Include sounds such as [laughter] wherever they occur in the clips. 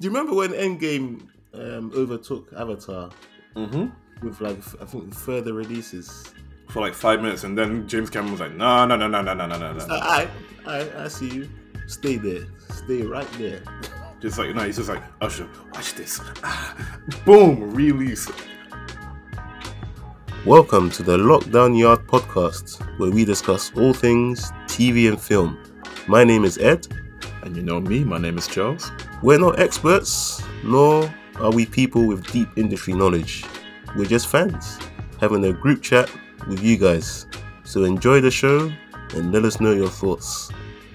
Do you remember when Endgame um, overtook Avatar mm-hmm. with like I think further releases? For like five minutes, and then James Cameron was like, "No, no, no, no, no, no, no, no." no." I, I, I see you. Stay there. Stay right there. [laughs] Just like no, he's just like Usher. Watch this. [laughs] Boom. Release. Welcome to the Lockdown Yard podcast, where we discuss all things TV and film. My name is Ed, and you know me. My name is Charles. We're not experts, nor are we people with deep industry knowledge. We're just fans, having a group chat with you guys. So enjoy the show and let us know your thoughts.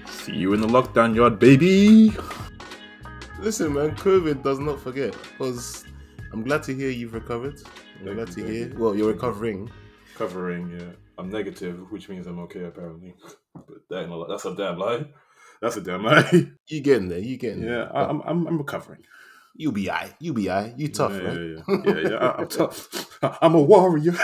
See you in the lockdown yard, baby. Listen, man, COVID does not forget. Because I'm glad to hear you've recovered. I'm Thank glad to hear. you. Well, you're recovering. Covering. Yeah, I'm negative, which means I'm okay apparently. [laughs] But that ain't a li- that's a damn lie. That's a damn lie. [laughs] You getting there? You getting yeah, there? I'm, I'm I'm recovering. you be I. You be I. You tough, yeah, right? yeah, yeah, yeah, yeah. I, I'm tough. [laughs] I'm a warrior.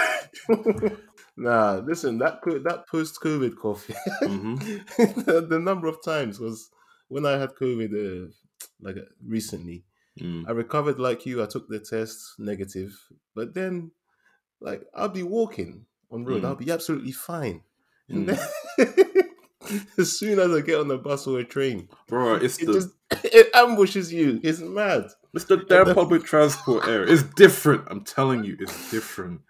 [laughs] Nah, listen, that that post COVID cough, hmm the, the number of times was when I had COVID, uh, like uh, recently. Mm. I recovered like you. I took the test negative, but then, like, I'll be walking on road. Mm. I'll be absolutely fine, and Mm. [laughs] as soon as I get on the bus or a train, Bro, it's it the just [laughs] it ambushes you. It's mad. it's the damn public transport area. It's different. I'm telling you, it's different.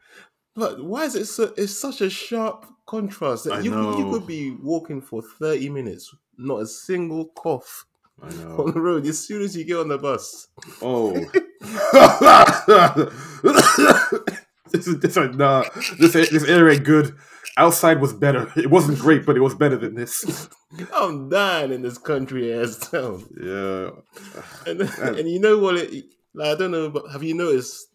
But why is it so? It's such a sharp contrast. that I you could- you could be walking for thirty minutes, not a single cough on the road. As soon as you get on the bus, Oh. [laughs] this is this is nah. This this area ain't good. Outside was better. It wasn't great, but it was better than this. [laughs] I'm dying in this country ass town. Yeah. And [laughs] and you know what? It, like I don't know, but have you noticed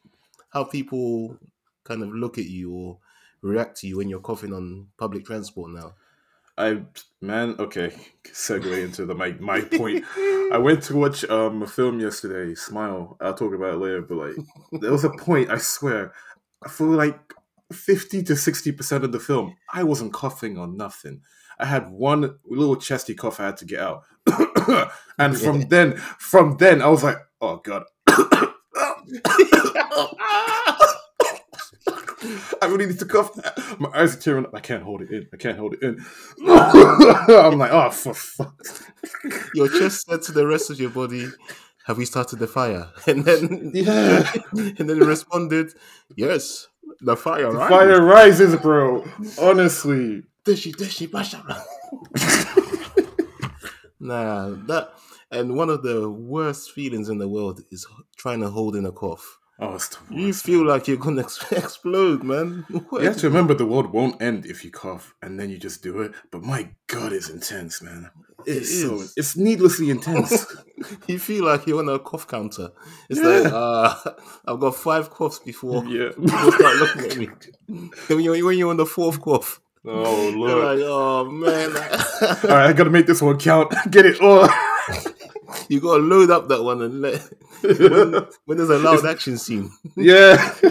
how people kind of look at you or react to you when you're coughing on public transport now? I man, okay. Segue into the my my point. I went to watch um a film yesterday, Smile. I'll talk about it later, but like there was a point, I swear, for like fifty to sixty percent of the film, I wasn't coughing or nothing. I had one little chesty cough I had to get out. [coughs] and from then from then I was like, oh god. [coughs] I really need to cough. My eyes are tearing up. I can't hold it in. I can't hold it in. [coughs] I'm like, oh, for fuck. your chest said to the rest of your body, "Have we started the fire?" [laughs] And then Yeah. [laughs] and then responded, "Yes, the fire, The right? fire rises, bro. Honestly. Dishy, dishy, [laughs] nah, that and one of the worst feelings in the world is trying to hold in a cough. Oh, it's the You worst. feel like you're gonna ex- [laughs] explode, man. [laughs] You have to remember the world won't end if you cough and then you just do it. But my God, it's intense, man. It's It so it's needlessly intense. [laughs] you feel like you're on a cough counter. It's Yeah. like uh, I've got five coughs before yeah. people start looking at me. When you're, when you're on the fourth cough, Oh Lord. like, oh man, All right, I gotta make this one count. Get it. Oh. You gotta load up that one and let when, [laughs] when there's a loud action scene. [laughs] yeah, [laughs]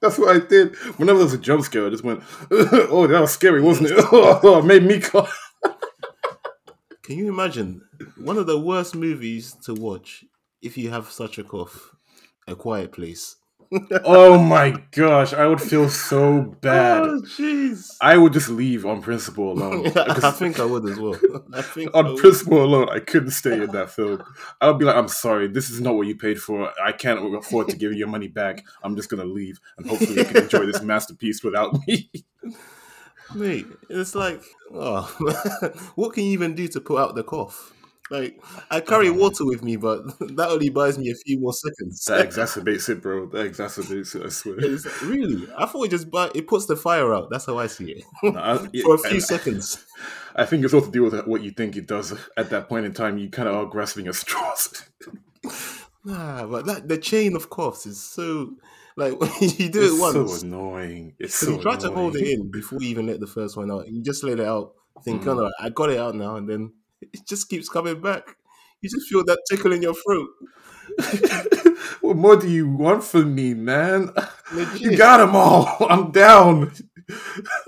that's what I did. Whenever there's a jump scare, I just went, "Oh, that was scary, wasn't it?" Oh, it made me cough. Can you imagine one of the worst movies to watch if you have such a cough? A Quiet Place. Oh my gosh, I would feel so bad. Oh, jeez. I would just leave on principle alone. [laughs] I think I would as well. I think [laughs] on principle alone, I couldn't stay in that film. I would be like, I'm sorry, this is not what you paid for. I can't afford to give you your money back. I'm just gonna leave, and hopefully you can enjoy this masterpiece without me. [laughs] Mate, it's like, oh, what can you even do to put out the cough? Like, I carry water with me, but [laughs] that only buys me a few more seconds. that exacerbates it, bro. That exacerbates it. I swear. Like, really? I thought it just buy, it puts the fire out. That's how I see it. No, I, [laughs] For a few I- seconds. I think it's all to do with what you think it does at that point in time. You kind of are grasping at straws. [laughs] Nah, but that the chain of coughs is so like you do it's it once. so annoying. It's so you try to hold it in before you even let the first one out. You just let it out, think, Mm. oh, no, I got it out now, and then it just keeps coming back. You just feel that tickle in your throat. [laughs] what more do you want from me, man? You got them all. [laughs] I'm down.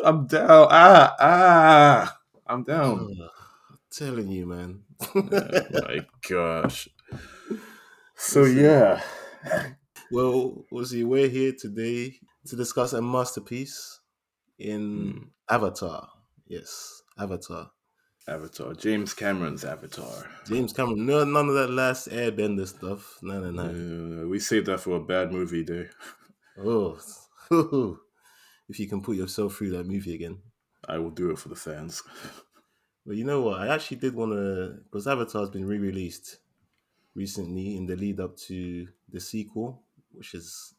I'm down. Ah, ah. I'm down. Ugh, telling you, man. oh my gosh. [laughs] So yeah. Well, see. We're here today to discuss a masterpiece in Mm. Avatar. Yes, Avatar. Avatar. James Cameron's Avatar. James Cameron. No, none of that last Airbender stuff. No, no, no. Uh, we saved that for a bad movie day. Oh, [laughs] if you can put yourself through that movie again. I will do it for the fans. But you know what? I actually did want to, because Avatar's been re released recently in the lead up to the sequel, which is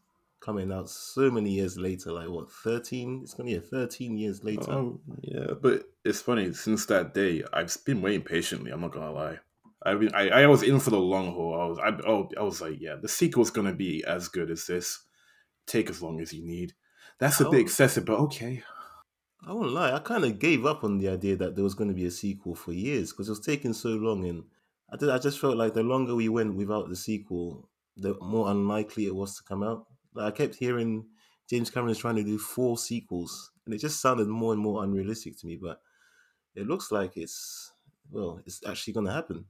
coming out so many years later. Like, what, 13? It's going to be a 13 years later. Oh yeah, but it's funny. Since that day, I've been waiting patiently. I'm not gonna lie. I mean, I, I was in for the long haul. I was, I, oh, I was like, yeah, the sequel's gonna be as good as this. Take as long as you need. That's a bit excessive, but okay. I won't lie, I kind of gave up on the idea that there was going to be a sequel for years because it was taking so long, and I did, I just felt like the longer we went without the sequel, the more unlikely it was to come out. Like I kept hearing James Cameron's trying to do four sequels, and it just sounded more and more unrealistic to me. But it looks like it's well, it's actually going to happen,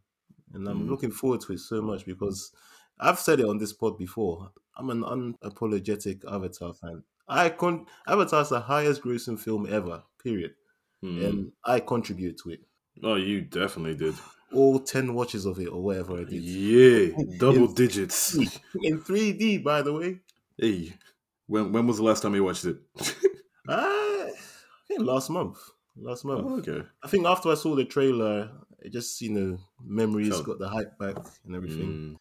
and I'm Mm. looking forward to it so much because I've said it on this pod before. I'm an unapologetic Avatar fan. I con Avatar's the highest grossing film ever, period. Hmm. And I contribute to it. Oh, you definitely did. All 10 watches of it or whatever I did. Yeah, [laughs] double [laughs] In- digits. In 3D, by the way. Hey, when when was the last time you watched it? I think last month. Last month. oh, okay. I think after I saw the trailer, it just, you know, memories Felt- got the hype back and everything. Mm.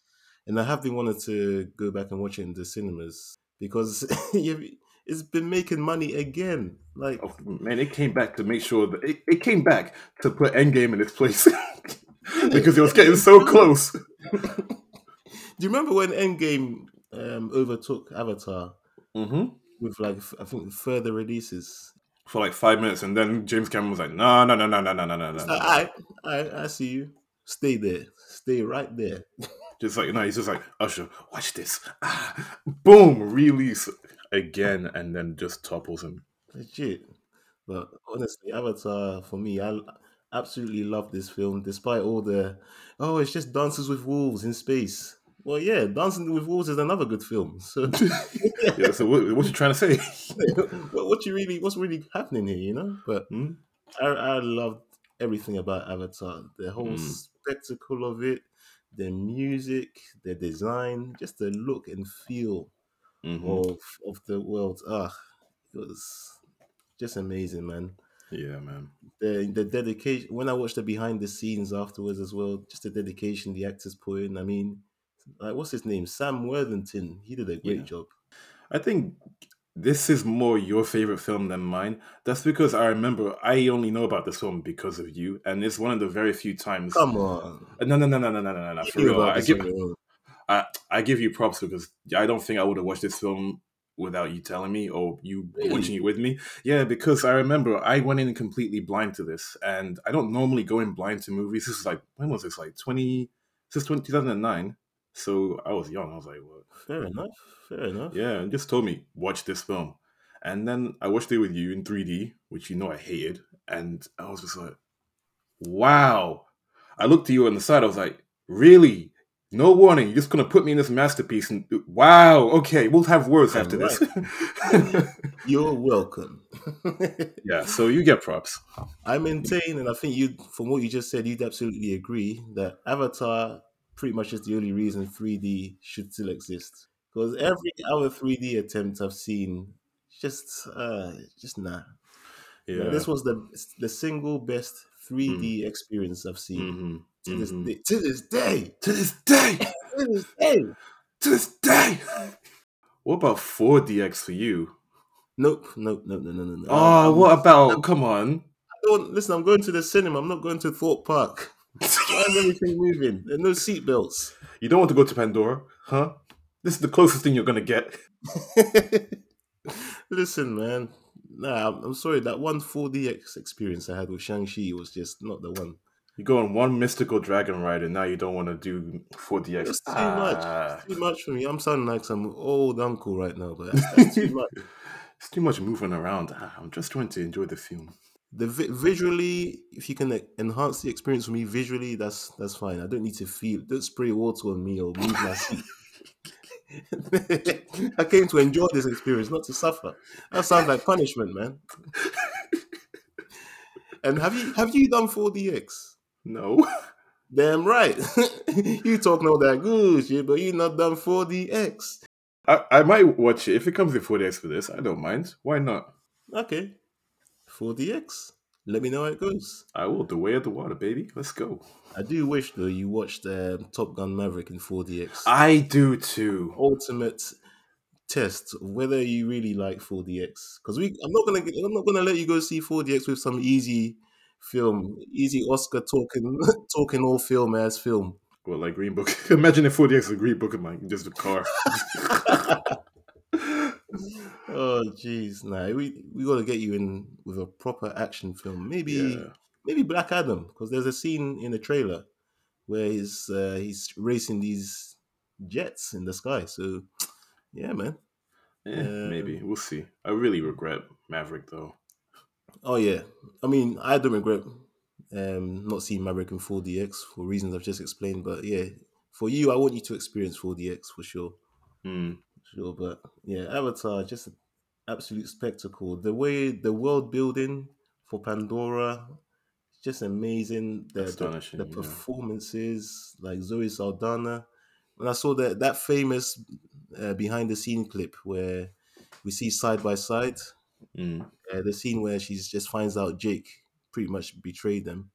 And I have been wanting to go back and watch it in the cinemas because [laughs] it's been making money again. Like, Oh, man, it came back to make sure that it, it came back to put Endgame in its place [laughs] because it was getting so close. [laughs] Do you remember when Endgame um, overtook Avatar mm-hmm. with like I think further releases for like five minutes, and then James Cameron was like, "No, no, no, no, no, no, no, no." No. I, I, I see you. Stay there. Stay right there. [laughs] just like no, he's just like Usher. Watch this. Ah, boom, release again, and then just topples him. Legit. But honestly, Avatar for me, I absolutely love this film, despite all the oh, it's just dances with wolves in space. Well, yeah, Dancing with Wolves is another good film. So, [laughs] Yeah. So what, what you trying to say? [laughs] what, what you really, what's really happening here, you know? But Hmm? I, I loved everything about Avatar. The whole Mm. spectacle of it, the music, the design, just the look and feel Mhm. of of the world. Ah, it was just amazing, man. Yeah, man. The the dedication. When I watched the behind the scenes afterwards as well, just the dedication the actors put in. I mean, like what's his name? Sam Worthington. He did a great Yeah. job. I think this is more your favorite film than mine. That's because I remember I only know about this film because of you, and it's one of the very few times. Come on, No, no, no, no, no, no, no, no. For real, I give. I, I give you props because I don't think I would have watched this film without you telling me or you Really? watching it with me. Yeah, because I remember I went in completely blind to this, and I don't normally go in blind to movies. This is like when was this? Like twenty? This is 20, 2009. So I was young. I was like, what? Fair enough. Fair enough. Yeah, and just told me watch this film, and then I watched it with you in 3D, which you know I hated, and I was just like, wow. I looked at you on the side. I was like, really? No warning. You're just gonna put me in this masterpiece, and wow. Okay, we'll have words after this. [laughs] You're welcome. [laughs] yeah. So you get props. I maintain, and I think you, from what you just said, you'd absolutely agree that Avatar pretty much is the only reason 3D should still exist. Because every other 3D attempt I've seen, just, uh, just nah. Yeah. Mm. This was the the single best 3D experience I've seen hmm to this mhm. day. To this day. To this day. [laughs] To this day. To this day. What about 4DX for you? Nope. Nope. Nope. No. No. No. no. Oh, I'm- what about? Come on. I don't- listen, I'm going to the cinema. I'm not going to Thorpe Park. Why is everything moving? There are no seatbelts. You don't want to go to Pandora, huh? This is the closest thing you're gonna get. [laughs] Listen, man. Nah, I'm, I'm sorry. That one 4DX experience I had with Shang-Chi was just not the one. You go on one mystical dragon ride, and now you don't want to do 4DX. It's too Ah, much. Too much for me. I'm sounding like some old uncle right now, but that's, [laughs] that's too much. It's too much moving around. Ah, I'm just trying to enjoy the film. The vi- visually, if you can enhance the experience for me visually, that's that's fine. I don't need to feel. Don't spray water on me or move my seat. [laughs] I came to enjoy this experience, not to suffer. That sounds like punishment, man. and have you have you done 4DX? No. Damn right. [laughs] you talking all that good shit, but you not done 4DX. I, I might watch it if it comes in 4DX for this. I don't mind. Why not? Okay. 4DX. Let me know how it goes. I will. The way of the water, baby. Let's go. I do wish though you watched um, Top Gun Maverick in 4DX. I do too. Ultimate test of whether you really like 4DX. Because we, I'm not gonna, I'm not gonna let you go see 4DX with some easy film, easy Oscar talking, [laughs] talking all film as film. Well, like Green Book. [laughs] Imagine if 4DX is a Green Book of mine, just a car. [laughs] oh jeez, nah, we we gotta get you in with a proper action film. Maybe yeah. maybe Black Adam, because there's a scene in the trailer where he's uh, he's racing these jets in the sky. So yeah, man. Eh, Um, maybe. We'll see. I really regret Maverick, though. Oh yeah, I mean I don't regret um, not seeing Maverick in 4DX for reasons I've just explained. But yeah, for you, I want you to experience 4DX for sure. Hmm. Sure, but yeah, Avatar just absolute spectacle. The way the world building for Pandora, just amazing. The, the, Astonishing, the yeah. performances, like Zoe Saldana. When I saw that that famous uh, behind the scene clip where we see side by side, Hmm. uh, the scene where she just finds out Jake pretty much betrayed them,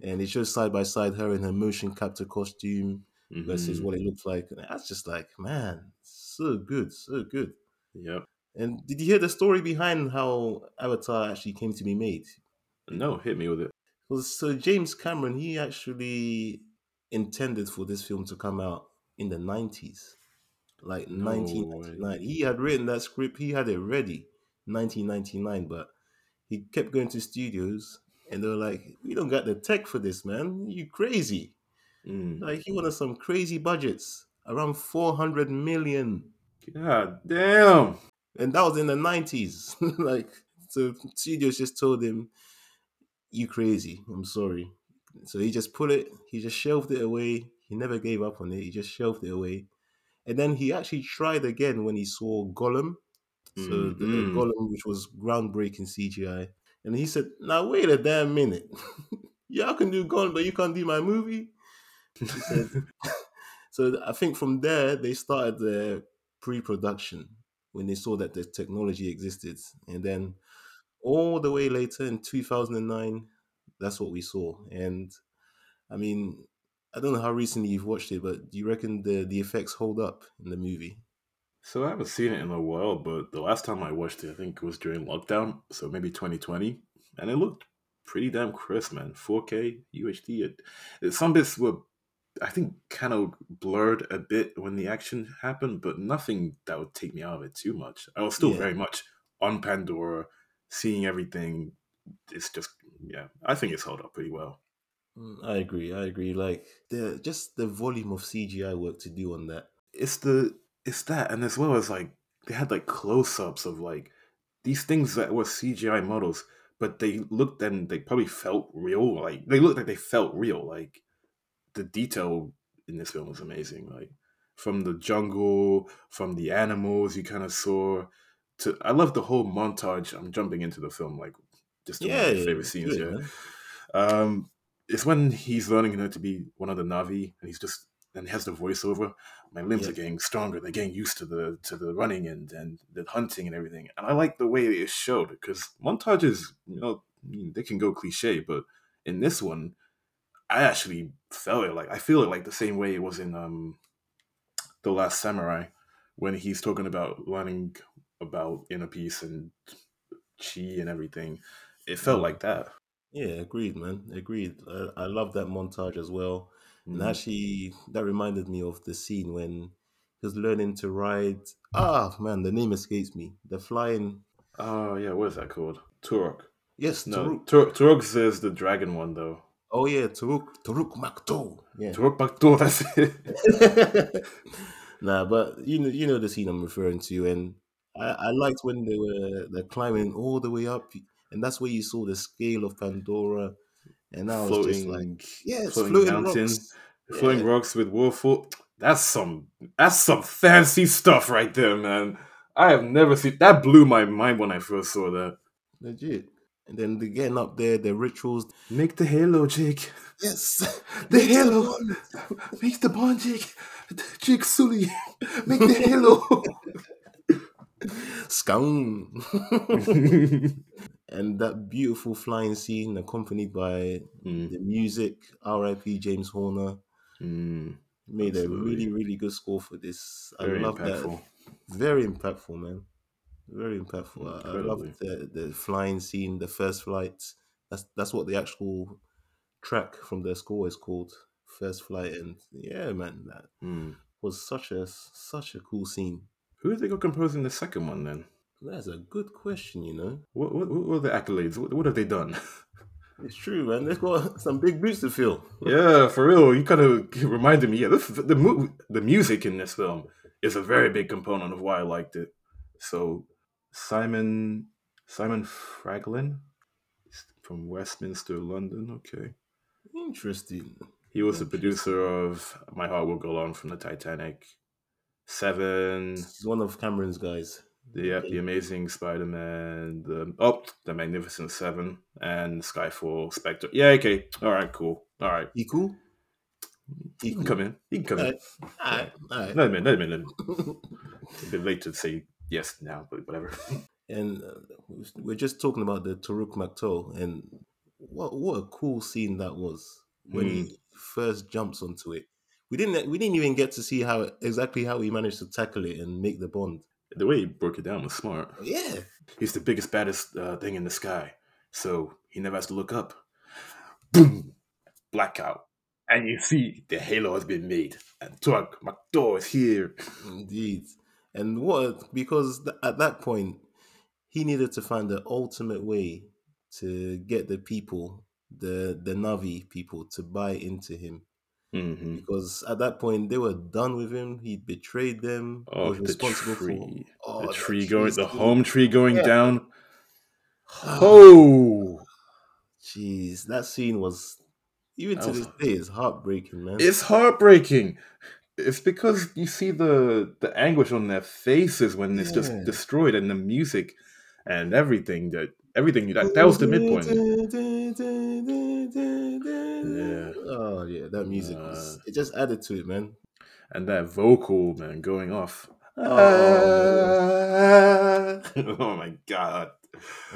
and it shows side by side her in her motion capture costume versus Mhm. what it looks like. And that's just like, man, so good, so good. Yep. And did you hear the story behind how Avatar actually came to be made? No, hit me with it. Well, so James Cameron, he actually intended for this film to come out in the 90s, like No 1999. He had written that script, he had it ready, 1999, but he kept going to studios and they were like, we don't got the tech for this, man. You crazy. Mm. Like, he wanted some crazy budgets, around 400 million. God damn. And that was in the 90s. [laughs] like, so studios just told him, you crazy. I'm sorry. So he just put it, he just shelved it away. He never gave up on it. He just shelved it away. And then he actually tried again when he saw Gollum. So the, the Mhm. Gollum, which was groundbreaking CGI. And he said, now wait a damn minute. [laughs] yeah, I can do Gollum, but you can't do my movie. Said, [laughs] so I think from there they started the pre-production when they saw that the technology existed, and then all the way later in 2009, that's what we saw. And I mean, I don't know how recently you've watched it, but do you reckon the the effects hold up in the movie? So I haven't seen it in a while, but the last time I watched it, I think was during lockdown, so maybe 2020, and it looked pretty damn crisp, man. 4K UHD. It, it, some bits were, I think, kind of blurred a bit when the action happened, but nothing that would take me out of it too much. I was still Yeah. very much on Pandora, seeing everything. It's just, yeah, I think it's held up pretty well. Mm, I agree. I agree. Like the just the volume of CGI work to do on that. it's the it's that and as well as like they had like close-ups of like these things that were cgi models but they looked and they probably felt real like they looked like they felt real like the detail in this film was amazing like from the jungle from the animals you kind of saw to i love the whole montage i'm jumping into the film like just one Yeah, my favorite scenes good, yeah um, it's when he's learning you know, to be one of the Na'vi, and he's just and he has the voiceover. My limbs Yeah. are getting stronger. They're getting used to the to the running and and the hunting and everything. And I like the way it showed because montages, you know, they can go cliche, but in this one, I actually felt it like I feel it like the same way it was in um, the Last Samurai when he's talking about learning about inner peace and chi and everything. It felt Mm. like that. Yeah, agreed, man. Agreed. I, I love that montage as well. And Mm. actually, that reminded me of the scene when he was learning to ride. Ah, man, the name escapes me. The flying. Oh yeah, what is that called? Turok. Yes, No, Turuk. Tur- Turok says the dragon one though. Oh yeah, Toruk. Toruk Makto. Yeah. Toruk Makto, that's it. [laughs] nah, but you know, you know the scene I'm referring to, and I, I liked when they were they're climbing all the way up, and that's where you saw the scale of Pandora. And now it's just like, yeah, it's floating floating, mountain, rocks. floating Yeah. rocks with waterfall. That's some that's some fancy stuff right there, man. I have never seen that. Blew my mind when I first saw that. legit. And then they're getting up there, the rituals. Make the halo, Jake. Yes, [laughs] The Make halo. bond. Make the bond, Jake. Jake Sully. Make the halo. Scone. [laughs] and that beautiful flying scene accompanied by Mm, the music, R.I.P. James Horner, mm, made Absolutely. a really, really good score for this. very I love impactful. that. Very impactful, man. Very impactful. I, I love the the flying scene, the first flight. That's that's what the actual track from their score is called, first flight. And yeah, man, that Mm. was such a such a cool scene. Who did they go composing the second one then? That's a good question, you know. What what, what were the accolades? What, what have they done? [laughs] It's true, man. They've got some big boots to fill. yeah, for real. You kind of reminded me. Yeah, this the the music in this film is a very big component of why I liked it. So Simon Simon Franglen from Westminster, London. Okay, Interesting. he was the producer of My Heart Will Go On from the Titanic, Seven, He's one of Cameron's guys. the yep, the Amazing Spider-Man, the oh, the Magnificent Seven, and Skyfall, Spectre. Yeah, okay, all right, cool, all right. He cool? He can come in. He can come in. Let him in. Let him in. Let him in. A bit late to say yes now, but whatever. [laughs] and uh, we're just talking about the Toruk Makto, and what what a cool scene that was when he first jumps onto it. We didn't we didn't even get to see how exactly how he managed to tackle it and make the bond. the way he broke it down was smart. Yeah, He's the biggest, baddest uh, thing in the sky, so he never has to look up. Boom! Blackout. And you see the halo has been made, and Tuak McDowell is here. indeed. And what because th- at that point he needed to find the ultimate way to get the people, the the Na'vi people, to buy into him. hmm because at that point they were done with him. He betrayed them. Oh, was the responsible tree, for oh, the tree tree going, the home tree going Yeah. down. [sighs] Oh, Jeez, that scene was even That to was- this day is heartbreaking, man. It's heartbreaking. It's because you see the the anguish on their faces when it's just destroyed, and the music and everything that everything that that was the midpoint. Yeah. Oh yeah, that music was Uh, it just added to it, man. And that vocal man going off. Oh, [laughs] oh my god!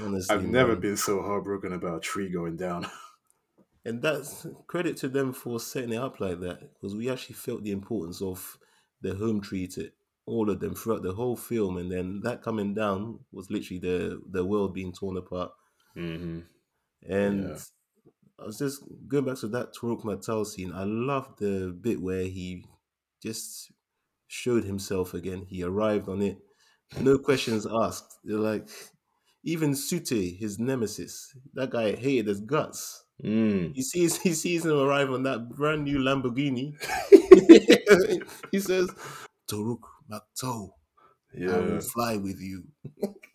Honestly, I've never man. been so heartbroken about a tree going down. [laughs] And that's credit to them for setting it up like that because we actually felt the importance of the home tree to all of them throughout the whole film, and then that coming down was literally the the world being torn apart. hmm And Yeah. I was just going back to that Toruk Makto scene. I love the bit where he just showed himself again. He arrived on it, no questions asked. They're like, even Tsu'tey, his nemesis, that guy hated his guts. Mm. He sees he sees him arrive on that brand new Lamborghini. [laughs] he says, Toruk Makto, I will fly with you.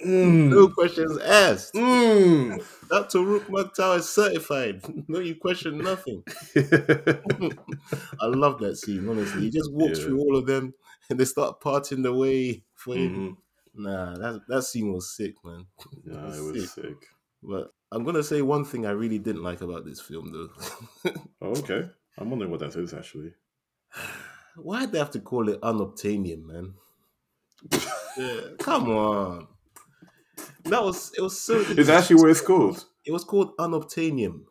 Mm. No questions asked. Mm. That Toruk Makto is certified. [laughs] No, you question nothing. [laughs] I love that scene, honestly. He just walks Yeah. through all of them and they start parting the way for him. Mhm. Nah, that that scene was sick, man. Yeah, it was sick. But I'm gonna say one thing I really didn't like about this film though. Oh, okay. I'm wondering what that is actually. [sighs] Why'd they have to call it unobtainium, man? [laughs] Yeah, come on. That was it was so It's actually what it's called. it was called unobtainium.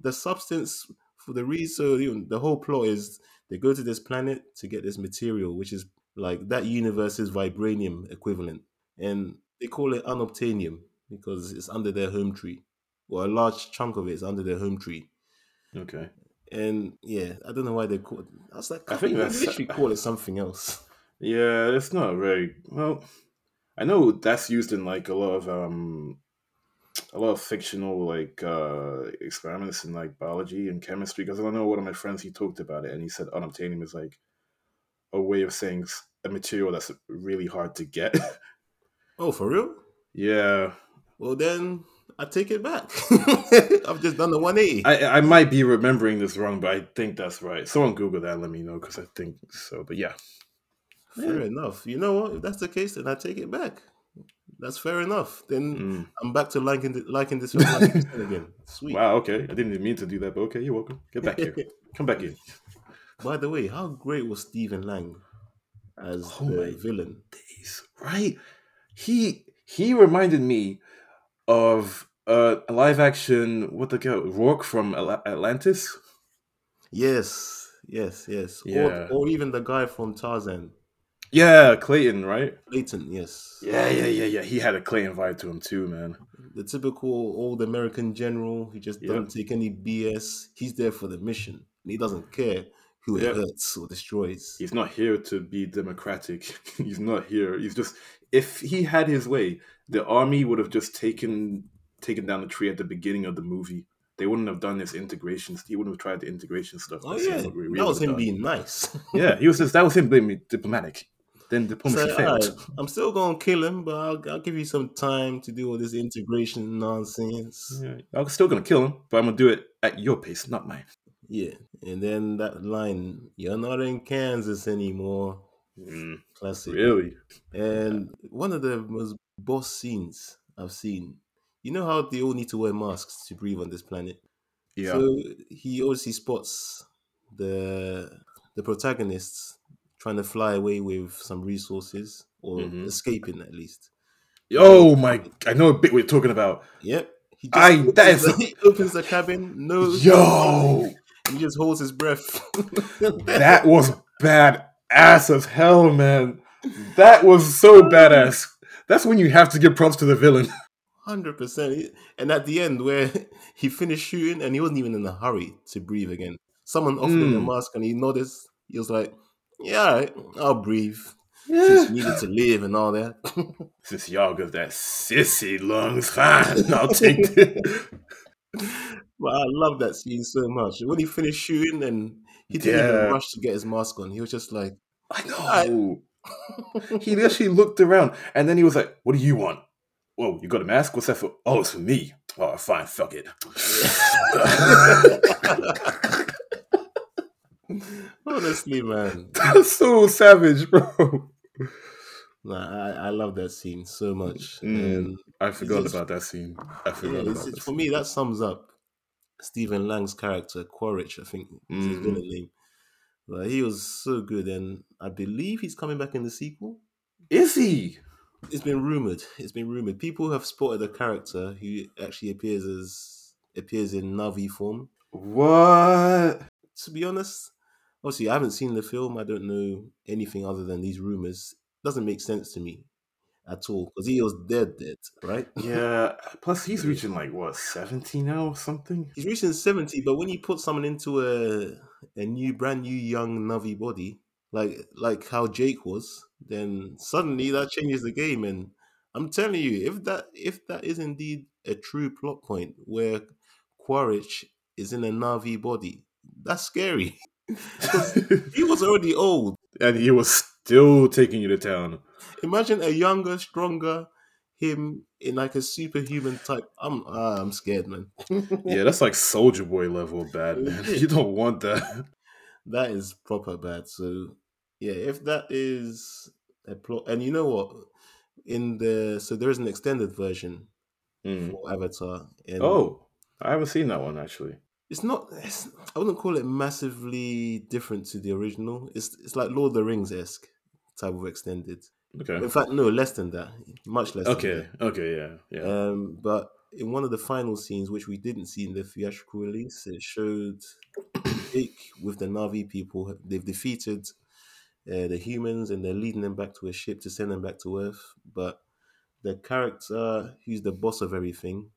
The substance for the reason so you know, the whole plot is they go to this planet to get this material, which is like that universe's vibranium equivalent. And they call it unobtainium because it's under their home tree. Or a large chunk of it is under their home tree. Okay. And yeah, I don't know why they called. it. I was like, I think that's- literally [laughs] call it something else. Yeah, it's not very well. I know that's used in like a lot of um a lot of fictional like uh experiments in like biology and chemistry because I know one of my friends he talked about it and he said unobtainium is like a way of saying a material that's really hard to get. [laughs] Oh, for real? yeah. Well then, I take it back. [laughs] I've just done the 180. I, I might be remembering this wrong, but I think that's right. Someone Google that. Let me know because I think so. But yeah, Fair enough. You know what? If that's the case, then I take it back. That's fair enough. Then Mm. I'm back to liking the, liking this film like [laughs] again. Sweet. Wow. Okay. I didn't even mean to do that, but okay. You're welcome. Get back here. [laughs] Come back in. By the way, how great was Stephen Lang as Oh the my villain? Days, right? He he reminded me of uh, a live action. What the hell? Rourke from Atla- Atlantis. Yes, yes, yes. Yeah. Or, or even the guy from Tarzan, Yeah, Clayton, right? Clayton. Yes. Yeah, yeah, yeah, yeah. He had a Clayton vibe to him too, man. The typical old American general. He just Yeah. doesn't take any BS. He's there for the mission, and he doesn't care who it Yeah. hurts or destroys. He's not here to be democratic. [laughs] He's not here. He's just if he had his way, the army would have just taken taken down the tree at the beginning of the movie. They wouldn't have done this integration. He wouldn't have tried the integration stuff. Oh yeah, that was him done. being nice. [laughs] Yeah, he was just that was him being diplomatic. Then diplomacy alright, failed. I'm still gonna kill him, but I'll, I'll give you some time to do all this integration nonsense. Yeah, I'm still gonna kill him, but I'm gonna do it at your pace, not mine. Yeah, and then that line, "You're not in Kansas anymore." Mm, Classic. really? And one of the most boss scenes I've seen. You know how they all need to wear masks to breathe on this planet. Yeah. So he obviously spots the the protagonists trying to fly away with some resources or Mhm. escaping at least. oh my! I know a bit what you're talking about. Yep. He just I- opens, that is- the, [laughs] he opens the cabin, no Yo, he just holds his breath. [laughs] that was bad ass as hell, man. That was so badass. That's when you have to give props to the villain. [laughs] Hundred percent. And at the end, where [laughs] he finished shooting and he wasn't even in a hurry to breathe again. Someone offered him a Mm. mask and he noticed. He was like, "Yeah, right, I'll breathe." Since he needed to live and all that. Since y'all got that sissy lungs, fine. I'll take it. But I love that scene so much. When he finished shooting and he didn't Yeah. even rush to get his mask on, he was just like, I know. he literally looked around and then he was like, What do you want? Whoa, you got a mask? What's that for? Oh, it's for me. Oh, fine, fuck it. [laughs] Honestly, man. [laughs] That's so savage, bro. Nah, I, I love that scene so much. Mm. And I forgot about that scene. I yeah, forgot it's- about it's- that. for me, that sums up Stephen Lang's character, Quaritch, I think is his mm. villain name. But he was so good, and I believe he's coming back in the sequel. Is he? It's been rumored. It's been rumored. People have spotted a character who actually appears as appears in Na'vi form. What? To be honest, obviously I haven't seen the film. I don't know anything other than these rumors. Doesn't make sense to me at all because he was dead, dead, right? [laughs] Yeah. Plus, he's reaching like what seventy now or something. He's reaching seventy, but when you put someone into a a new, brand new, young Na'vi body, like like how Jake was, then suddenly that changes the game. And I'm telling you, if that if that is indeed a true plot point where Quaritch is in a Na'vi body, that's scary. [laughs] [laughs] he was already old. and he was still taking you to town. Imagine a younger, stronger him in like a superhuman type. I'm ah, I'm scared, man. [laughs] Yeah, that's like Soldier Boy level bad, man. [laughs] You don't want that. that is proper bad. So yeah, if that is a plot, and you know what, in the so there is an extended version Mm. for Avatar, and Oh, I haven't seen that one actually. it's not. It's, I wouldn't call it massively different to the original. It's it's like Lord of the Rings esque type of extended. Okay. In fact, no, less than that, much less. than Okay. Okay. Yeah. Yeah. Um, but in one of the final scenes, which we didn't see in the theatrical release, it showed Jake with the Na'vi people. They've defeated uh, the humans and they're leading them back to a ship to send them back to Earth. But the character who's the boss of everything,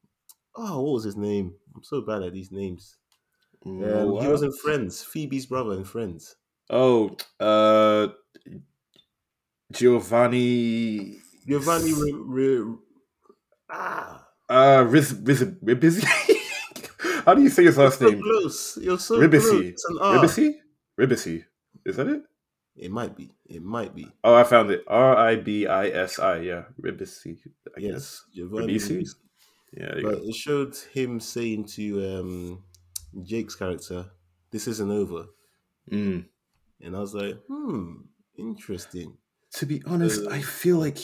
oh, what was his name? I'm so bad at these names. Um, he was in Friends, Phoebe's brother in Friends. Oh, uh, Giovanni. Giovanni. Re- Re- ah, Uh, Riz, Riz, Ribisi? [laughs] How do you say his last so name? close. You're so Ribisi. close. It's an R. Ribisi? Ribisi. Is that it? It might be. It might be. Oh, I found it. R I B I S I. Yeah, Ribisi. I guess. Yes, Giovanni. Ribisi? Ribisi. Yeah, But go. it showed him saying to um, Jake's character, "This isn't over," Mm. and I was like, "Hmm, interesting." To be honest, I Uh, feel like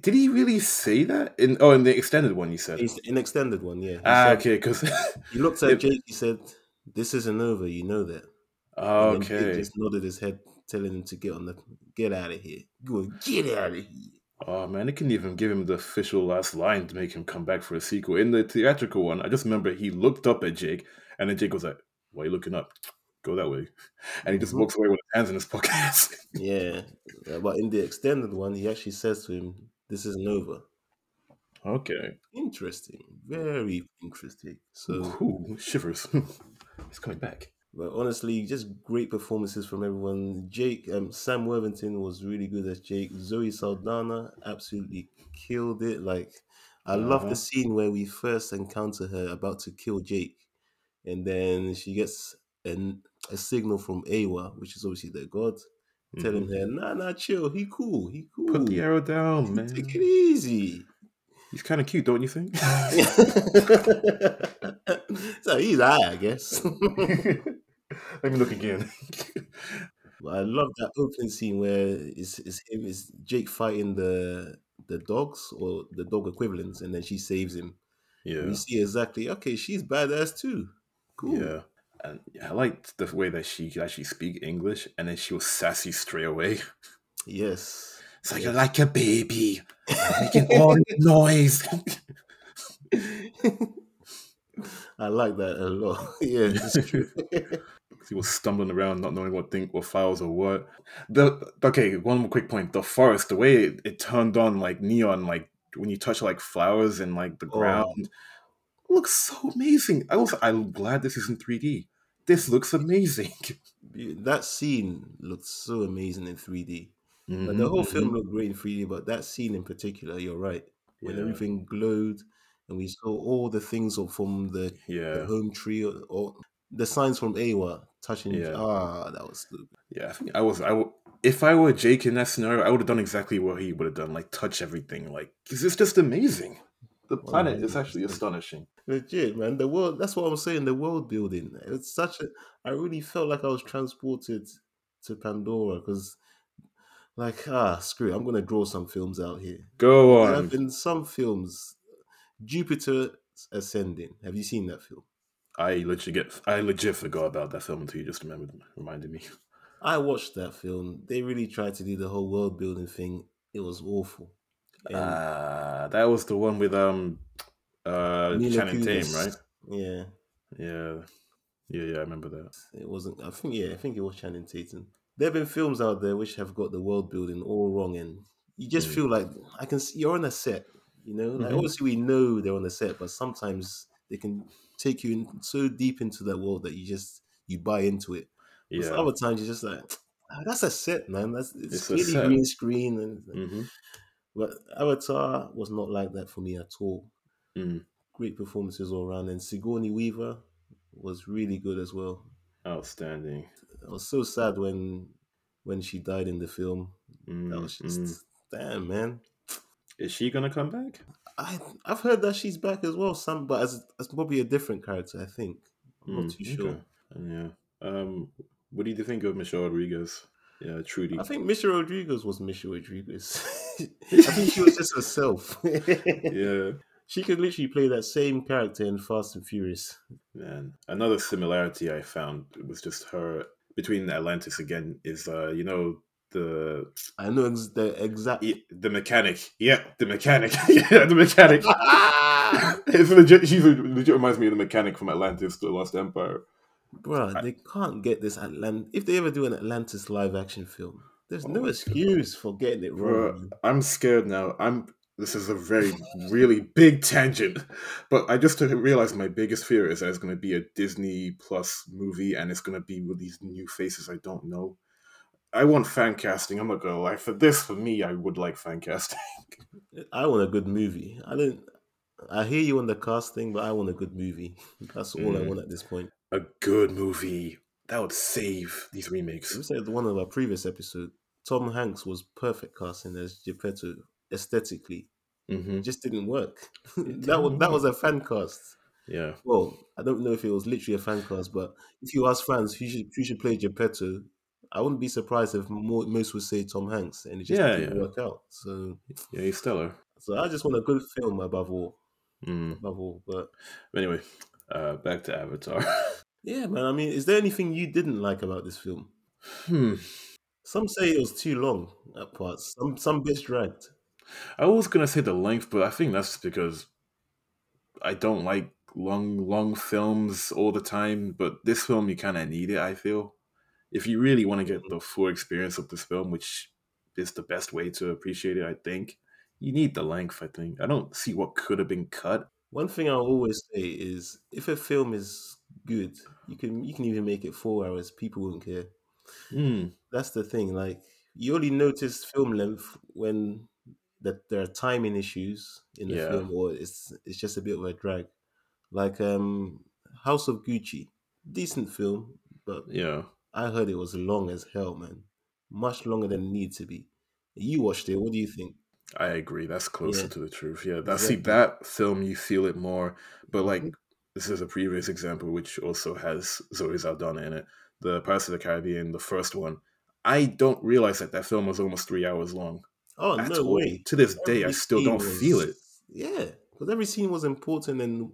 did he really say that in oh in the extended one you said? It's an extended one, yeah. He, Ah, said, okay, because [laughs] he looked at Jake. He said, "This isn't over. You know that." Okay. just nodded his head, telling him to get on the get out of here. Go get out of here. Oh man, they couldn't even give him the official last line to make him come back for a sequel. In the theatrical one, I just remember he looked up at Jake, and then Jake was like, "Why are you looking up? Go that way." And he just Mhm. walks away with his hands in his [laughs] pockets. Yeah, but in the extended one, he actually says to him, "This isn't over." okay. Interesting, very interesting. So, Ooh, shivers. [laughs] He's coming back. but honestly, just great performances from everyone. Jake, um, Sam Worthington was really good as Jake. Zoe Saldana absolutely killed it. Like, I love Uh-huh. the scene where we first encounter her about to kill Jake, and then she gets an, a signal from Eywa, which is obviously their god, telling her, "Nah, nah, chill. He cool. He cool. Mm-hmm. Put the arrow down, man. Take it easy." He's kind of cute, don't you think? [laughs] so he's high, I guess. [laughs] Let me look again. [laughs] But I love that opening scene where it's, it's him, it's Jake fighting the the dogs or the dog equivalents, and then she saves him. And yeah, you see exactly, okay, she's badass too. Cool. yeah. And I liked the way that she could actually speak English, and then she was sassy straight away. Yes. [laughs] It's like Yes. you're like a baby, [laughs] making all this noise. [laughs] I like that a lot. yeah, it's true. he was stumbling around, not knowing what thing, what files or what. The okay, one more quick point: the forest, the way it, it turned on like neon, like when you touch like flowers and like the Oh. ground, looks so amazing. I was, I'm glad this is in 3D. This looks amazing. [laughs] that scene looked so amazing in 3D. But Mhm, the whole film looked great in 3D, but that scene in particular, you're right. When Yeah. everything glowed and we saw all the things from the, the home tree or, or the signs from Eywa touching. Yeah. Ah, that was stupid. yeah. I think I was, I w- if I were Jake in that scenario, I would have done exactly what he would have done, like touch everything. Like, 'cause it's just amazing. The planet is actually astonishing. Legit, man. The world, that's what I'm saying. The world building. It's such a, I really felt like I was transported to Pandora because, like, ah, screw it. I'm going to draw some films out here. Go on. There have been some films. Jupiter Ascending. Have you seen that film? I legit get, I legit forgot about that film until you just remembered, reminded me. I watched that film. They really tried to do the whole world building thing. It was awful. And Ah, that was the one with um, uh, Mila Channing Tatum, right? Yeah, Yeah, yeah, yeah. I remember that. it wasn't. I think yeah, I think it was Channing Tatum. There have been films out there which have got the world building all wrong, and you just Mm. feel like I can. See, you're on a set, you know. Like Mhm. obviously we know they're on a set, but sometimes they can take you in so deep into that world that you just you buy into it. Yeah. other times you're just like, "Ah, that's a set, man. That's it's, It's a clearly green screen, and hmm but Avatar was not like that for me at all. Mm. Great performances all around, and Sigourney Weaver was really good as well. Outstanding. I was so sad when when she died in the film. That Mm, was just mm. damn, man. Is she gonna come back? I I've heard that she's back as well. Some, but as as probably a different character. I think. I'm not Mm, too sure. Yeah. Um, what do you think of Michelle Rodriguez? Yeah, Trudy. I think Michelle Rodriguez was Michelle Rodriguez. [laughs] I think she was just herself. [laughs] yeah, She could literally play that same character in Fast and Furious. man. Another similarity I found was just her between Atlantis again. Is uh, you know the I know ex- the exact. yeah, the mechanic. Yeah, the mechanic. [laughs] yeah, the mechanic. it's legit. She legit reminds me of the mechanic from Atlantis: to The Lost Empire. Bruh, they can't get this Atlant. If they ever do an Atlantis live action film, there's no excuse for getting it wrong. Bruh. I'm scared now. I'm. This is a very, really big tangent, but I just realized my biggest fear is that it's going to be a Disney Plus movie, and it's going to be with these new faces I don't know. I want fan casting. I'm not gonna lie. For this, for me, I would like fan casting. [laughs] I want a good movie. I don't. I hear you on the casting, but I want a good movie. [laughs] That's all I Mm. want at this point. A good movie that would save these remakes. We said one of our previous episode. Tom Hanks was perfect casting as Geppetto aesthetically. hmm It just didn't work. [laughs] It that was didn't that was a fan cast. Yeah. Well, I don't know if it was literally a fan cast, but if you ask fans who should who should play Geppetto, I wouldn't be surprised if more, most would say Tom Hanks, and it just Yeah, didn't yeah. work out. So, Yeah, he's stellar. so I just want a good film above all, Mm. above all. But Anyway, uh, back to Avatar. [laughs] yeah, man. I mean, is there anything you didn't like about this film? hmm. Some say it was too long at parts. Some some bits dragged. I was gonna say the length, but I think that's because I don't like long, long films all the time. But this film, you kind of need it. I feel if you really want to get the full experience of this film, which is the best way to appreciate it, I think you need the length. I think I don't see what could have been cut. One thing I always say is, if a film is good, you can you can even make it four hours. People won't care. Mm, That's the thing. Like you only notice film length when that there are timing issues in the Yeah. film, or it's it's just a bit of a drag. Like um, House of Gucci, decent film, but yeah, I heard it was long as hell, man. Much longer than it to be. You watched it. What do you think? I agree. That's closer Yeah. to the truth. Yeah, that see that film, you feel it more. But like Mhm. This is a previous example, which also has Zoe Saldana in it. The Pirates of the Caribbean, the first one. I don't realize that that film was almost three hours long. Oh no all. way! To this day, I still don't feel it. Yeah, because every scene was important and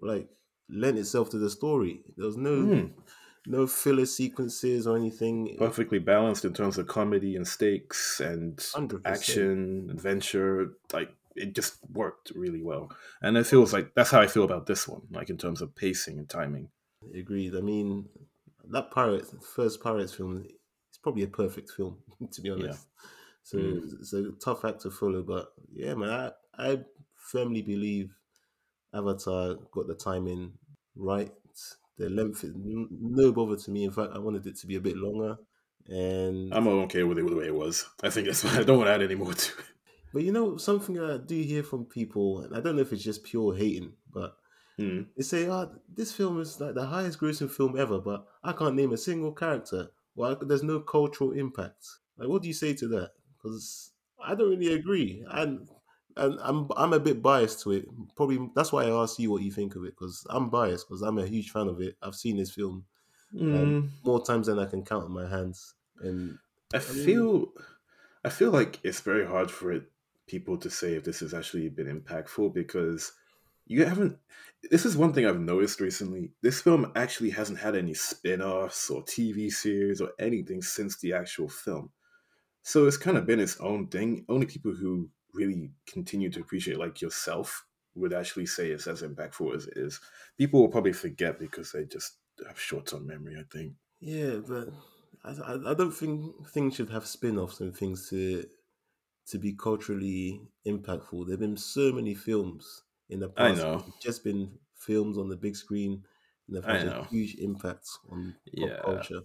like lent itself to the story. There was no Mm, no filler sequences or anything. perfectly balanced in terms of comedy and stakes and 100%. action, adventure. Like it just worked really well. And it feels like that's how I feel about this one, like in terms of pacing and timing. Agreed. I mean, that pirate first pirates film is probably a perfect film [laughs] to be honest. So Mm. it's a tough act to follow, but yeah, man, I I firmly believe Avatar got the timing right. The length is no bother to me. In fact, I wanted it to be a bit longer. And I'm okay with it the way it was. I think it's fine. I don't want to add any more to it. But you know something I do hear from people, and I don't know if it's just pure hating, but Mm. They say, "Ah, this film is like the highest grossing film ever," but I can't name a single character. Well, there's no cultural impact. Like, what do you say to that? Because I don't really agree, and and I'm I'm a bit biased to it. Probably that's why I asked you what you think of it, because I'm biased because I'm a huge fan of it. I've seen this film Mm. more times than I can count on my hands, and I I mean- feel I feel like it's very hard for it, people to say if this has actually been impactful because you haven't this is one thing I've noticed recently. This film actually hasn't had any spin-offs or TV series or anything since the actual film. So it's kind of been its own thing. Only people who really continue to appreciate like yourself would actually say it's as impactful as it is. People will probably forget because they just have short-term memory, I think. yeah, but I, I, don't think things should have spin-offs and things to to be culturally impactful. There've been so many films in the past. I know. Just been films on the big screen and they've had a huge impact on Yeah. pop culture.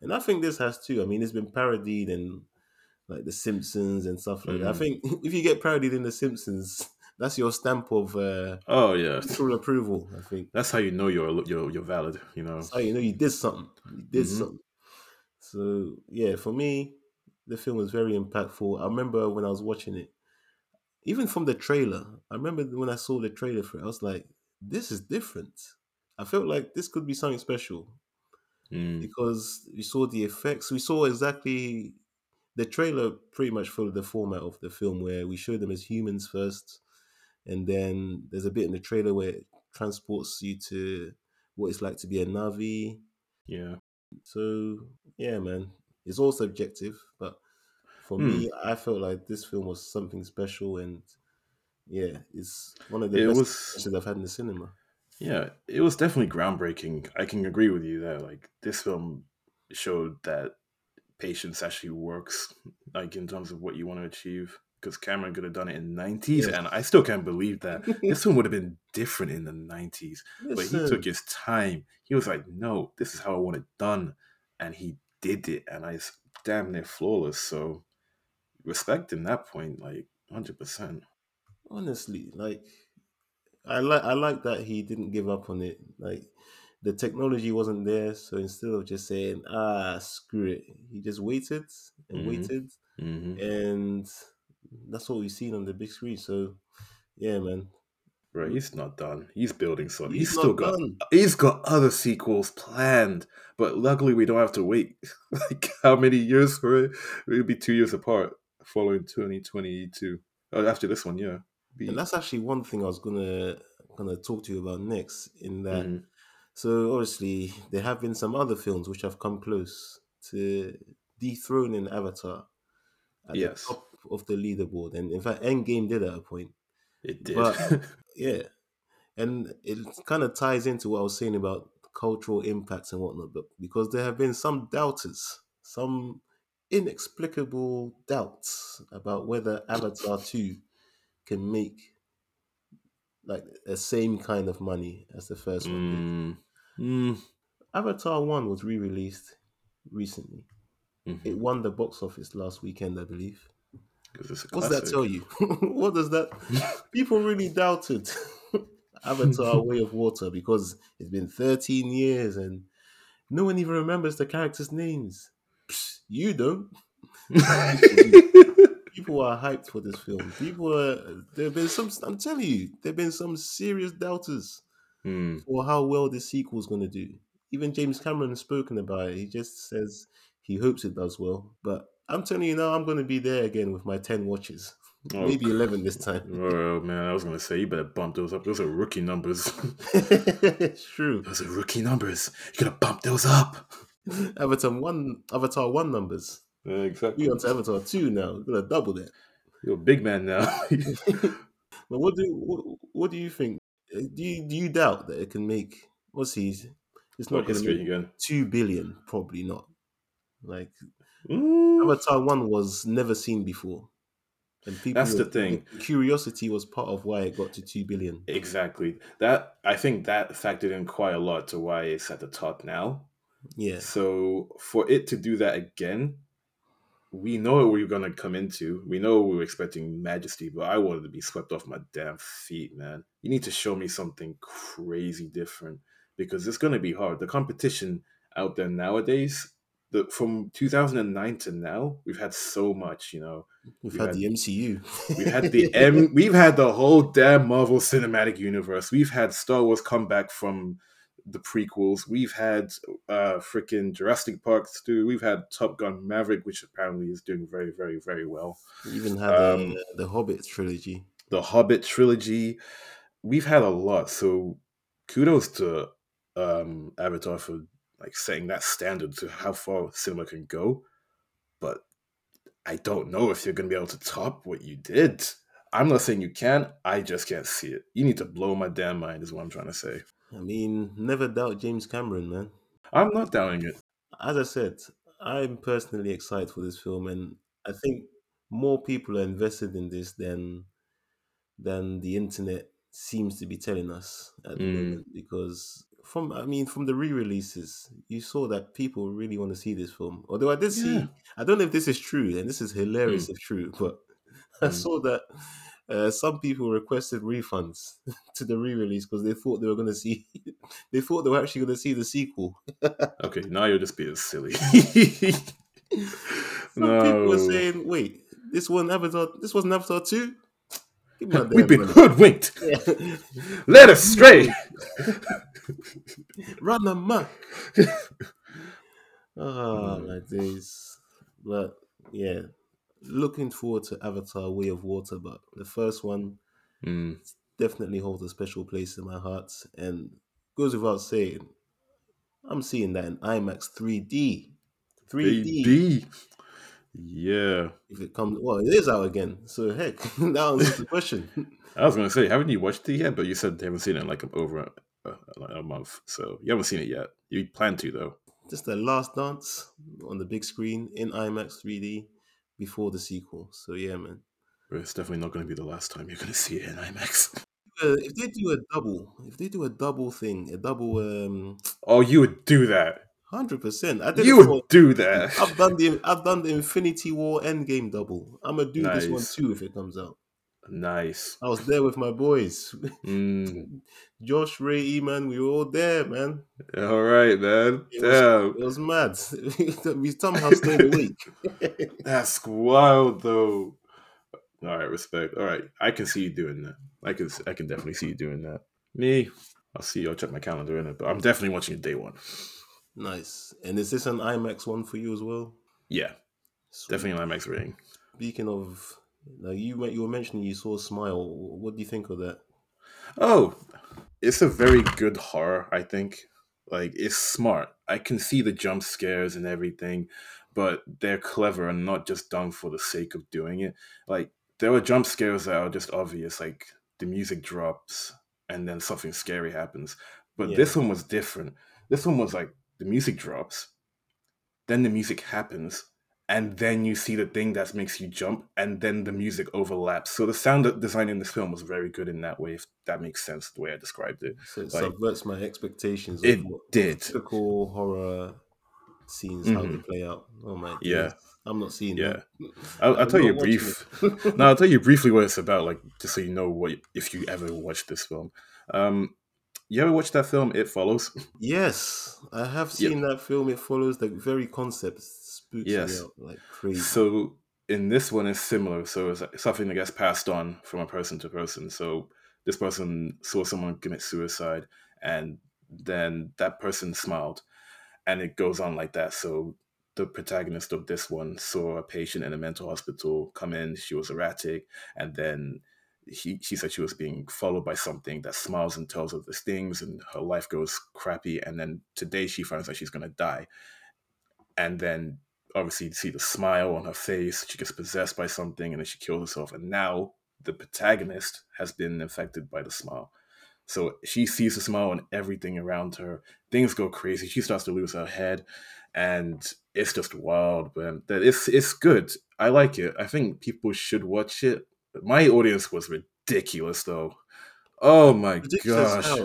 And I think this has too. I mean, it's been parodied in like The Simpsons and stuff like that. I Mhm. think [laughs] if you get parodied in The Simpsons, [laughs] that's your stamp of uh, Oh yeah. cultural approval. I think. That's how you know you're you're you're valid. You know. That's how you know you did something. You did Mhm. something. So yeah, for me, the film was very impactful. I remember when I was watching it, even from the trailer. I remember when I saw the trailer for it, I was like, "This is different." I felt like this could be something special Mm, because we saw the effects. We saw exactly the trailer. Pretty much followed the format of the film, where we show them as humans first, and then there's a bit in the trailer where it transports you to what it's like to be a Na'vi. yeah. So yeah, man, it's all subjective, but for Hmm. me, I felt like this film was something special, and yeah, it's one of the It best was I've had in the cinema. yeah. It was definitely groundbreaking. I can agree with you there. Like this film showed that patience actually works. Like in terms of what you want to achieve. Because Cameron could have done it in the 90s, Yes. and I still can't believe that. this one would have been different in the 90s. But he Listen, took his time. He was like, no, this is how I want it done. And he did it. And I damn near flawless. So respect in that point, like 100%. honestly, like I like I like that he didn't give up on it. Like the technology wasn't there, so instead of just saying ah screw it, he just waited and Mhm. waited, hmm and that's what we've seen on the big screen. So, yeah, man, Right, he's not done. He's building something. he's, He's, still got done. he's got other sequels planned, but luckily we don't have to wait [laughs] like how many years for it? It'll be two years apart following 2022. Oh, after this one, yeah. Be- And that's actually one thing I was gonna gonna talk to you about next. In that, Mhm. so obviously there have been some other films which have come close to dethroning Avatar at Yes. the top of the leaderboard, and in fact, Endgame did at a point. it did. But- [laughs] Yeah, and it kind of ties into what I was saying about cultural impacts and whatnot, but because there have been some doubters, some inexplicable doubts about whether Avatar 2 can make like the same kind of money as the first one did. Mm. Mm. Avatar 1 was re-released recently. Mhm. It won the box office last weekend, I believe. 'Cause it's a What does that tell you? [laughs] what does that? People really doubted [laughs] Avatar: Way of Water because it's been 13 years and no one even remembers the characters' names. Psst, you don't. [laughs] People are hyped for this film. People are. There've been some. I'm telling you, there've been some serious doubters Mm. for how well this sequel is going to do. Even James Cameron has spoken about it. He just says he hopes it does well. But I'm telling you now, I'm going to be there again with my 10 watches. Oh, Maybe 11 this time. Oh man, I was gonna say you better bump those up. Those are rookie numbers. [laughs] it's true. those are rookie numbers. You gotta bump those up. Avatar 1 Avatar 1 numbers. Yeah, exactly. We on to Avatar 2 now. We're going to double that. You're a big man now. [laughs] But what do what, what do you think? Uh, Do you, do you doubt that it can make what's he? It's not going to make again. two billion. Probably not. Like Mm. Avatar one was never seen before, and people. That's the thing. Curiosity was part of why it got to two billion. Exactly. That I think that factored in quite a lot to why it's at the top now. Yeah, So for it to do that again, we know what we're gonna come into. We know we were expecting majesty, but I wanted to be swept off my damn feet, man. You need to show me something crazy different because it's gonna be hard. The competition out there nowadays, the from 2009 to now, we've had so much, you know. we've we had had- the MCU. We've had the M. [laughs] We've had the whole damn Marvel Cinematic Universe. We've had Star Wars come back from the prequels. We've had uh freaking Jurassic Park too. We've had Top Gun Maverick, which apparently is doing very, very, very well. We even had Um, uh, the Hobbit trilogy. The Hobbit trilogy. We've had a lot. So kudos to um Avatar for like setting that standard to how far cinema can go. But I don't know if you're gonna be able to top what you did. I'm not saying you can, I just can't see it. You need to blow my damn mind, is what I'm trying to say. I mean, never doubt James Cameron, man. I'm not doubting it. As I said, I'm personally excited for this film, and I think more people are invested in this than than the internet seems to be telling us at the Mm. moment. Because from, I mean, from the re-releases, you saw that people really want to see this film. Although I did see, I don't know if this is true, and this is hilarious if true, but [laughs] I Mm. saw that. Uh, some people requested refunds [laughs] to the re-release because they thought they were going to see, [laughs] they thought they were actually going to see the sequel. Okay, now you're just being silly. Some people were saying, "Wait, this wasn't Avatar. This wasn't Avatar two. Give me my We've been money." hoodwinked, Yeah. led astray. [laughs] Run amok. oh my days. But yeah, looking forward to Avatar: Way of Water. But the first one Mm. definitely holds a special place in my heart, and goes without saying, I'm seeing that in IMAX 3D. 3D. 3D. Yeah. If it comes, well, it is out again. So heck, that answers the question. [laughs] I was gonna say, haven't you watched it yet? But you said you haven't seen it in like over a, a, a month, so you haven't seen it yet. You plan to though. Just the last dance on the big screen in IMAX 3D before the sequel. So yeah, man. It's definitely not going to be the last time you're going to see it in IMAX. Uh, if they do a double, if they do a double thing, a double, um, Oh, you would do that. Hundred percent. I did You would do that. I've done the I've done the Infinity War Endgame double. I'm gonna do this one too if it comes out. Nice. I was there with my boys, Mm. [laughs] Josh, Ray, Eman. We were all there, man. All right, man. It Damn. It was mad. [laughs] we somehow [laughs] stayed awake. That's wild, though. All right, respect. All right, I can see you doing that. I can I can definitely see you doing that. Me, I'll see. you. I'll check my calendar in it, but I'm definitely watching it day one. Nice. And is this an IMAX one for you as well? Yeah, Sweet. definitely an IMAX rating. Speaking of, now you you were mentioning you saw Smile. What do you think of that? Oh, it's a very good horror. I think. Like it's smart. I can see the jump scares and everything, but they're clever and not just done for the sake of doing it. Like there were jump scares that are just obvious, like the music drops and then something scary happens. But Yeah. this one was different. This one was like the music drops, then the music happens, and then you see the thing that makes you jump, and then the music overlaps. So the sound design in this film was very good in that way, if that makes sense the way I described it. So it Like- subverts my expectations. Of It did. typical horror scenes how they Mhm. play out. Oh my Yeah. I'm not seeing Yeah. that. I'll, I'll tell you brief. [laughs] no, I'll tell you [laughs] briefly what it's about, like just so you know what if you ever watch this film. Um, you ever watched that film? It follows. [laughs] yes, I have Yep. seen that film. It follows the very concept. Spooks Yes. me out like crazy. So in this one, it's similar. So it's something that gets passed on from a person to person. So this person saw someone commit suicide, and then that person smiled, and it goes on like that. So the protagonist of this one saw a patient in a mental hospital come in. She was erratic, and then he, she said she was being followed by something that smiles and tells her these things, and her life goes crappy. And then today she finds out she's gonna die, and then obviously you see the smile on her face. She gets possessed by something, and then she kills herself. And now the protagonist has been infected by the smile. So she sees the smile on everything around her. Things go crazy. She starts to lose her head, and it's just wild. But it's it's good. I like it. I think people should watch it. My audience was ridiculous, though. Oh my Ridiculous gosh!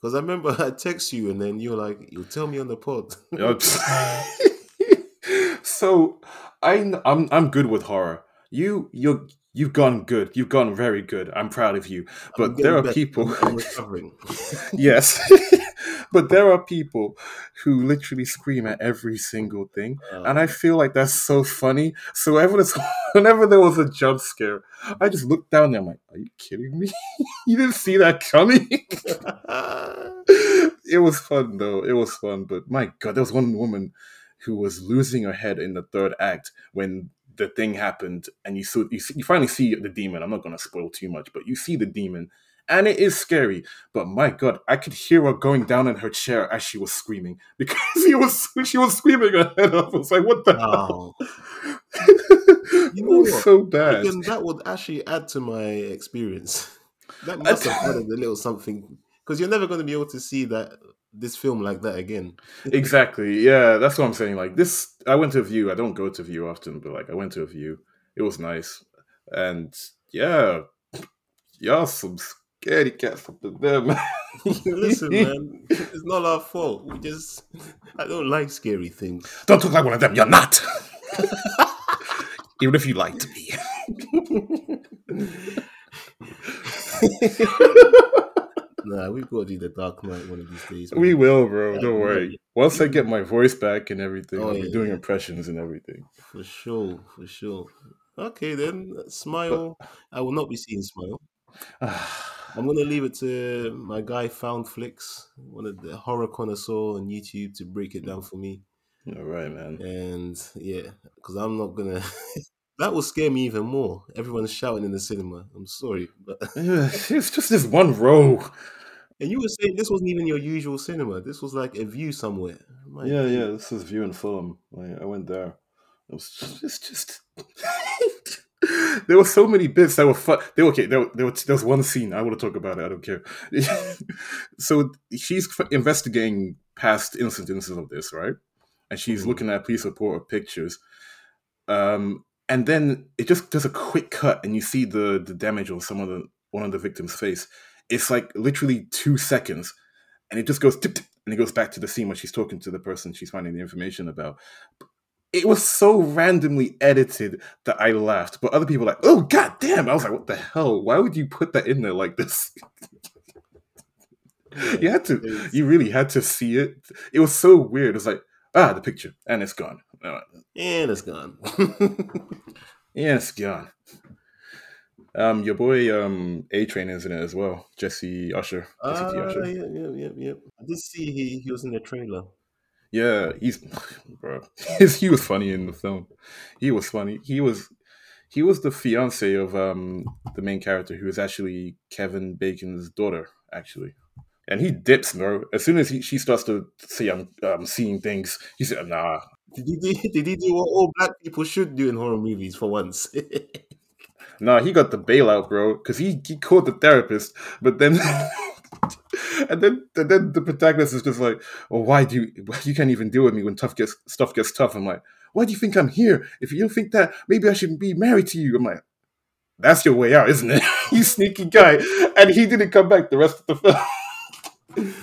Because I remember I text you and then you were like, "You'll tell me on the pod." [laughs] So I I'm I'm good with horror. You you're you've gone good. You've gone very good. I'm proud of you. But there are people [laughs] recovering. [laughs] yes. [laughs] but there are people who literally scream at every single thing. And I feel like that's so funny. So whenever, whenever there was a jump scare, I just looked down there. I'm like, are you kidding me? you didn't see that coming? it was fun though. It was fun. But my God, there was one woman who was losing her head in the third act when the thing happened, and you saw you, see, you finally see the demon. I'm not going to spoil too much, but you see the demon, and it is scary. But my God, I could hear her going down in her chair as she was screaming [laughs] because he was she was screaming her head off. I was like, what the hell? You [laughs] know was so bad. Again, that would actually add to my experience. [laughs] That must have added a little something because you're never going to be able to see that this film like that again. Exactly. Yeah, that's what I'm saying. Like this, I went to a Vue. I don't go to Vue often, but like I went to a Vue. It was nice, and yeah, y'all some scary cats up in there, man. [laughs] Listen, [laughs] man, it's not our fault. We just I don't like scary things. Don't talk like one of them. You're not. [laughs] Even if you like to be. Nah, we've got to do the Dark Knight one of these days. we will, bro. Yeah, Don't worry. Once I get my voice back and everything, Oh, I'll be yeah, doing yeah. impressions and everything. for sure, for sure. Okay, then Smile. I will not be seeing Smile. [sighs] Ah. I'm gonna leave it to my guy Foundflix, one of the horror connoisseur on YouTube, to break it down for me. All right, man. And yeah, because I'm not gonna. [laughs] that will scare me even more. Everyone's shouting in the cinema. I'm sorry, but [laughs] [laughs] It's just this one row. and you were saying this wasn't even your usual cinema. This was like a Vue somewhere. My Yeah, yeah. This is Vue and Fulham. Like, I went there. It was just, it's just. [laughs] there were so many bits that were fun. They were okay. There, there, was, there was one scene I want to talk about it. I don't care. so she's investigating past incidences of this, right? And she's Mhm. looking at police report or pictures. Um, and then it just does a quick cut, and you see the the damage on some of the one of the victims' face. It's like literally two seconds, and it just goes tip, tip, and it goes back to the scene where she's talking to the person she's finding the information about. It was so randomly edited that I laughed, but other people were like, "Oh god damn!" I was like, "What the hell? Why would you put that in there like this?" you had to, you really had to see it. It was so weird. It's like, ah, the picture, and it's gone. Uh, and it's gone. [laughs] Yeah, it's gone. Um, your boy um A Train is in it as well. Jessie Usher. Jessie T. Ah, Usher. yeah, yeah, yeah, yeah. I did see he, he was in the trailer. Yeah, he's bro. [laughs] He was funny in the film. He was funny. He was he was the fiance of um the main character who is actually Kevin Bacon's daughter, actually. And he dips, bro. As soon as he, she starts to say I'm um, seeing things, he said, "Nah." Did he do? [laughs] Did he do what all black people should do in horror movies for once? [laughs] Nah, he got the bailout, bro, because he he called the therapist, but then. [laughs] and then, and then the protagonist is just like, "Well, why do you? You can't even deal with me when tough gets stuff gets tough." I'm like, "Why do you think I'm here? If you don't think that, maybe I shouldn't be married to you." I'm like, "That's your way out, isn't it? you sneaky guy." And he didn't come back the rest of the film.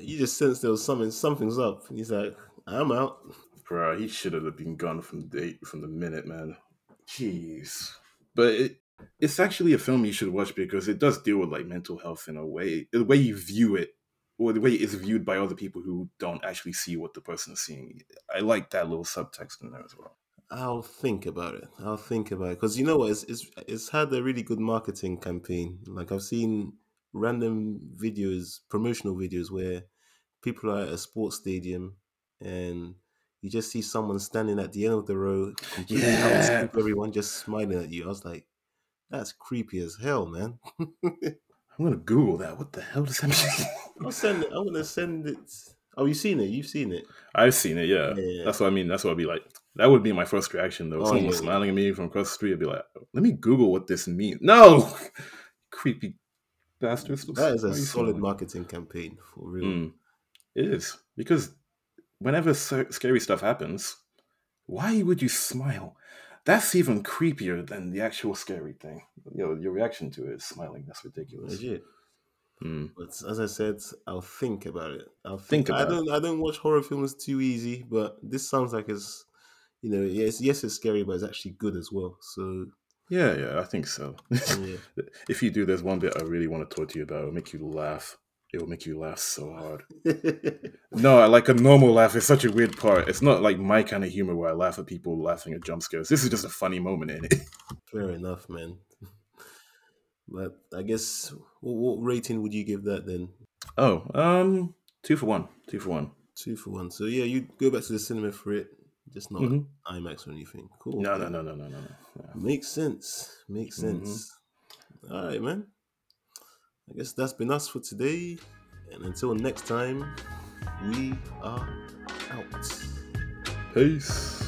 you just sense there was something. Something's up. He's like, I'm out. Bro, he should have been gone from the date from the minute, man. Jeez, but it, it's actually a film you should watch because it does deal with like mental health in a way, the way you view it, or the way it's viewed by other people who don't actually see what the person is seeing. I like that little subtext in there as well. I'll think about it. I'll think about it because you know what? It's, it's it's had a really good marketing campaign. Like I've seen random videos, promotional videos where people are at a sports stadium and you just see someone standing at the end of the row, completely Yeah. everyone, just smiling at you. I was like, that's creepy as hell, man. [laughs] I'm gonna Google that. What the hell does that mean? I'll send it. I'm gonna send it. Oh, you've seen it? You've seen it? I've seen it. Yeah. Yeah. that's what I mean. That's what I'd be like. That would be my first reaction though. Oh, someone yeah, was smiling at me from across the street, I'd be like, "Let me Google what this means." No, [laughs] creepy bastards. That is a solid marketing campaign for real. Mm. It is because whenever so- scary stuff happens, why would you smile? That's even creepier than the actual scary thing. You know, your reaction to it is smiling. That's ridiculous. Legit. Mm. But as I said, I'll think about it. I'll Think think. About it. don't. I don't watch horror films too easy, but this sounds like it's, you know, yes, yes, it's scary, but it's actually good as well. So Yeah, yeah, I think so. yeah, [laughs] if you do, there's one bit I really want to talk to you about. It'll make you laugh. It will make you laugh so hard. No, like a normal laugh is such a weird part. It's not like my kind of humor where I laugh at people laughing at jump scares. This is just a funny moment in it. [laughs] fair enough, man. But I guess what, what rating would you give that then? Oh, um, two for one. Two for one. Two for one. So yeah, you go back to the cinema for it, just not Mhm. IMAX or anything. Cool. No, no, no, no, no, no, no. Makes sense. Makes Mhm. sense. All right, man. I guess that's been us for today. And until next time, we are out. Peace.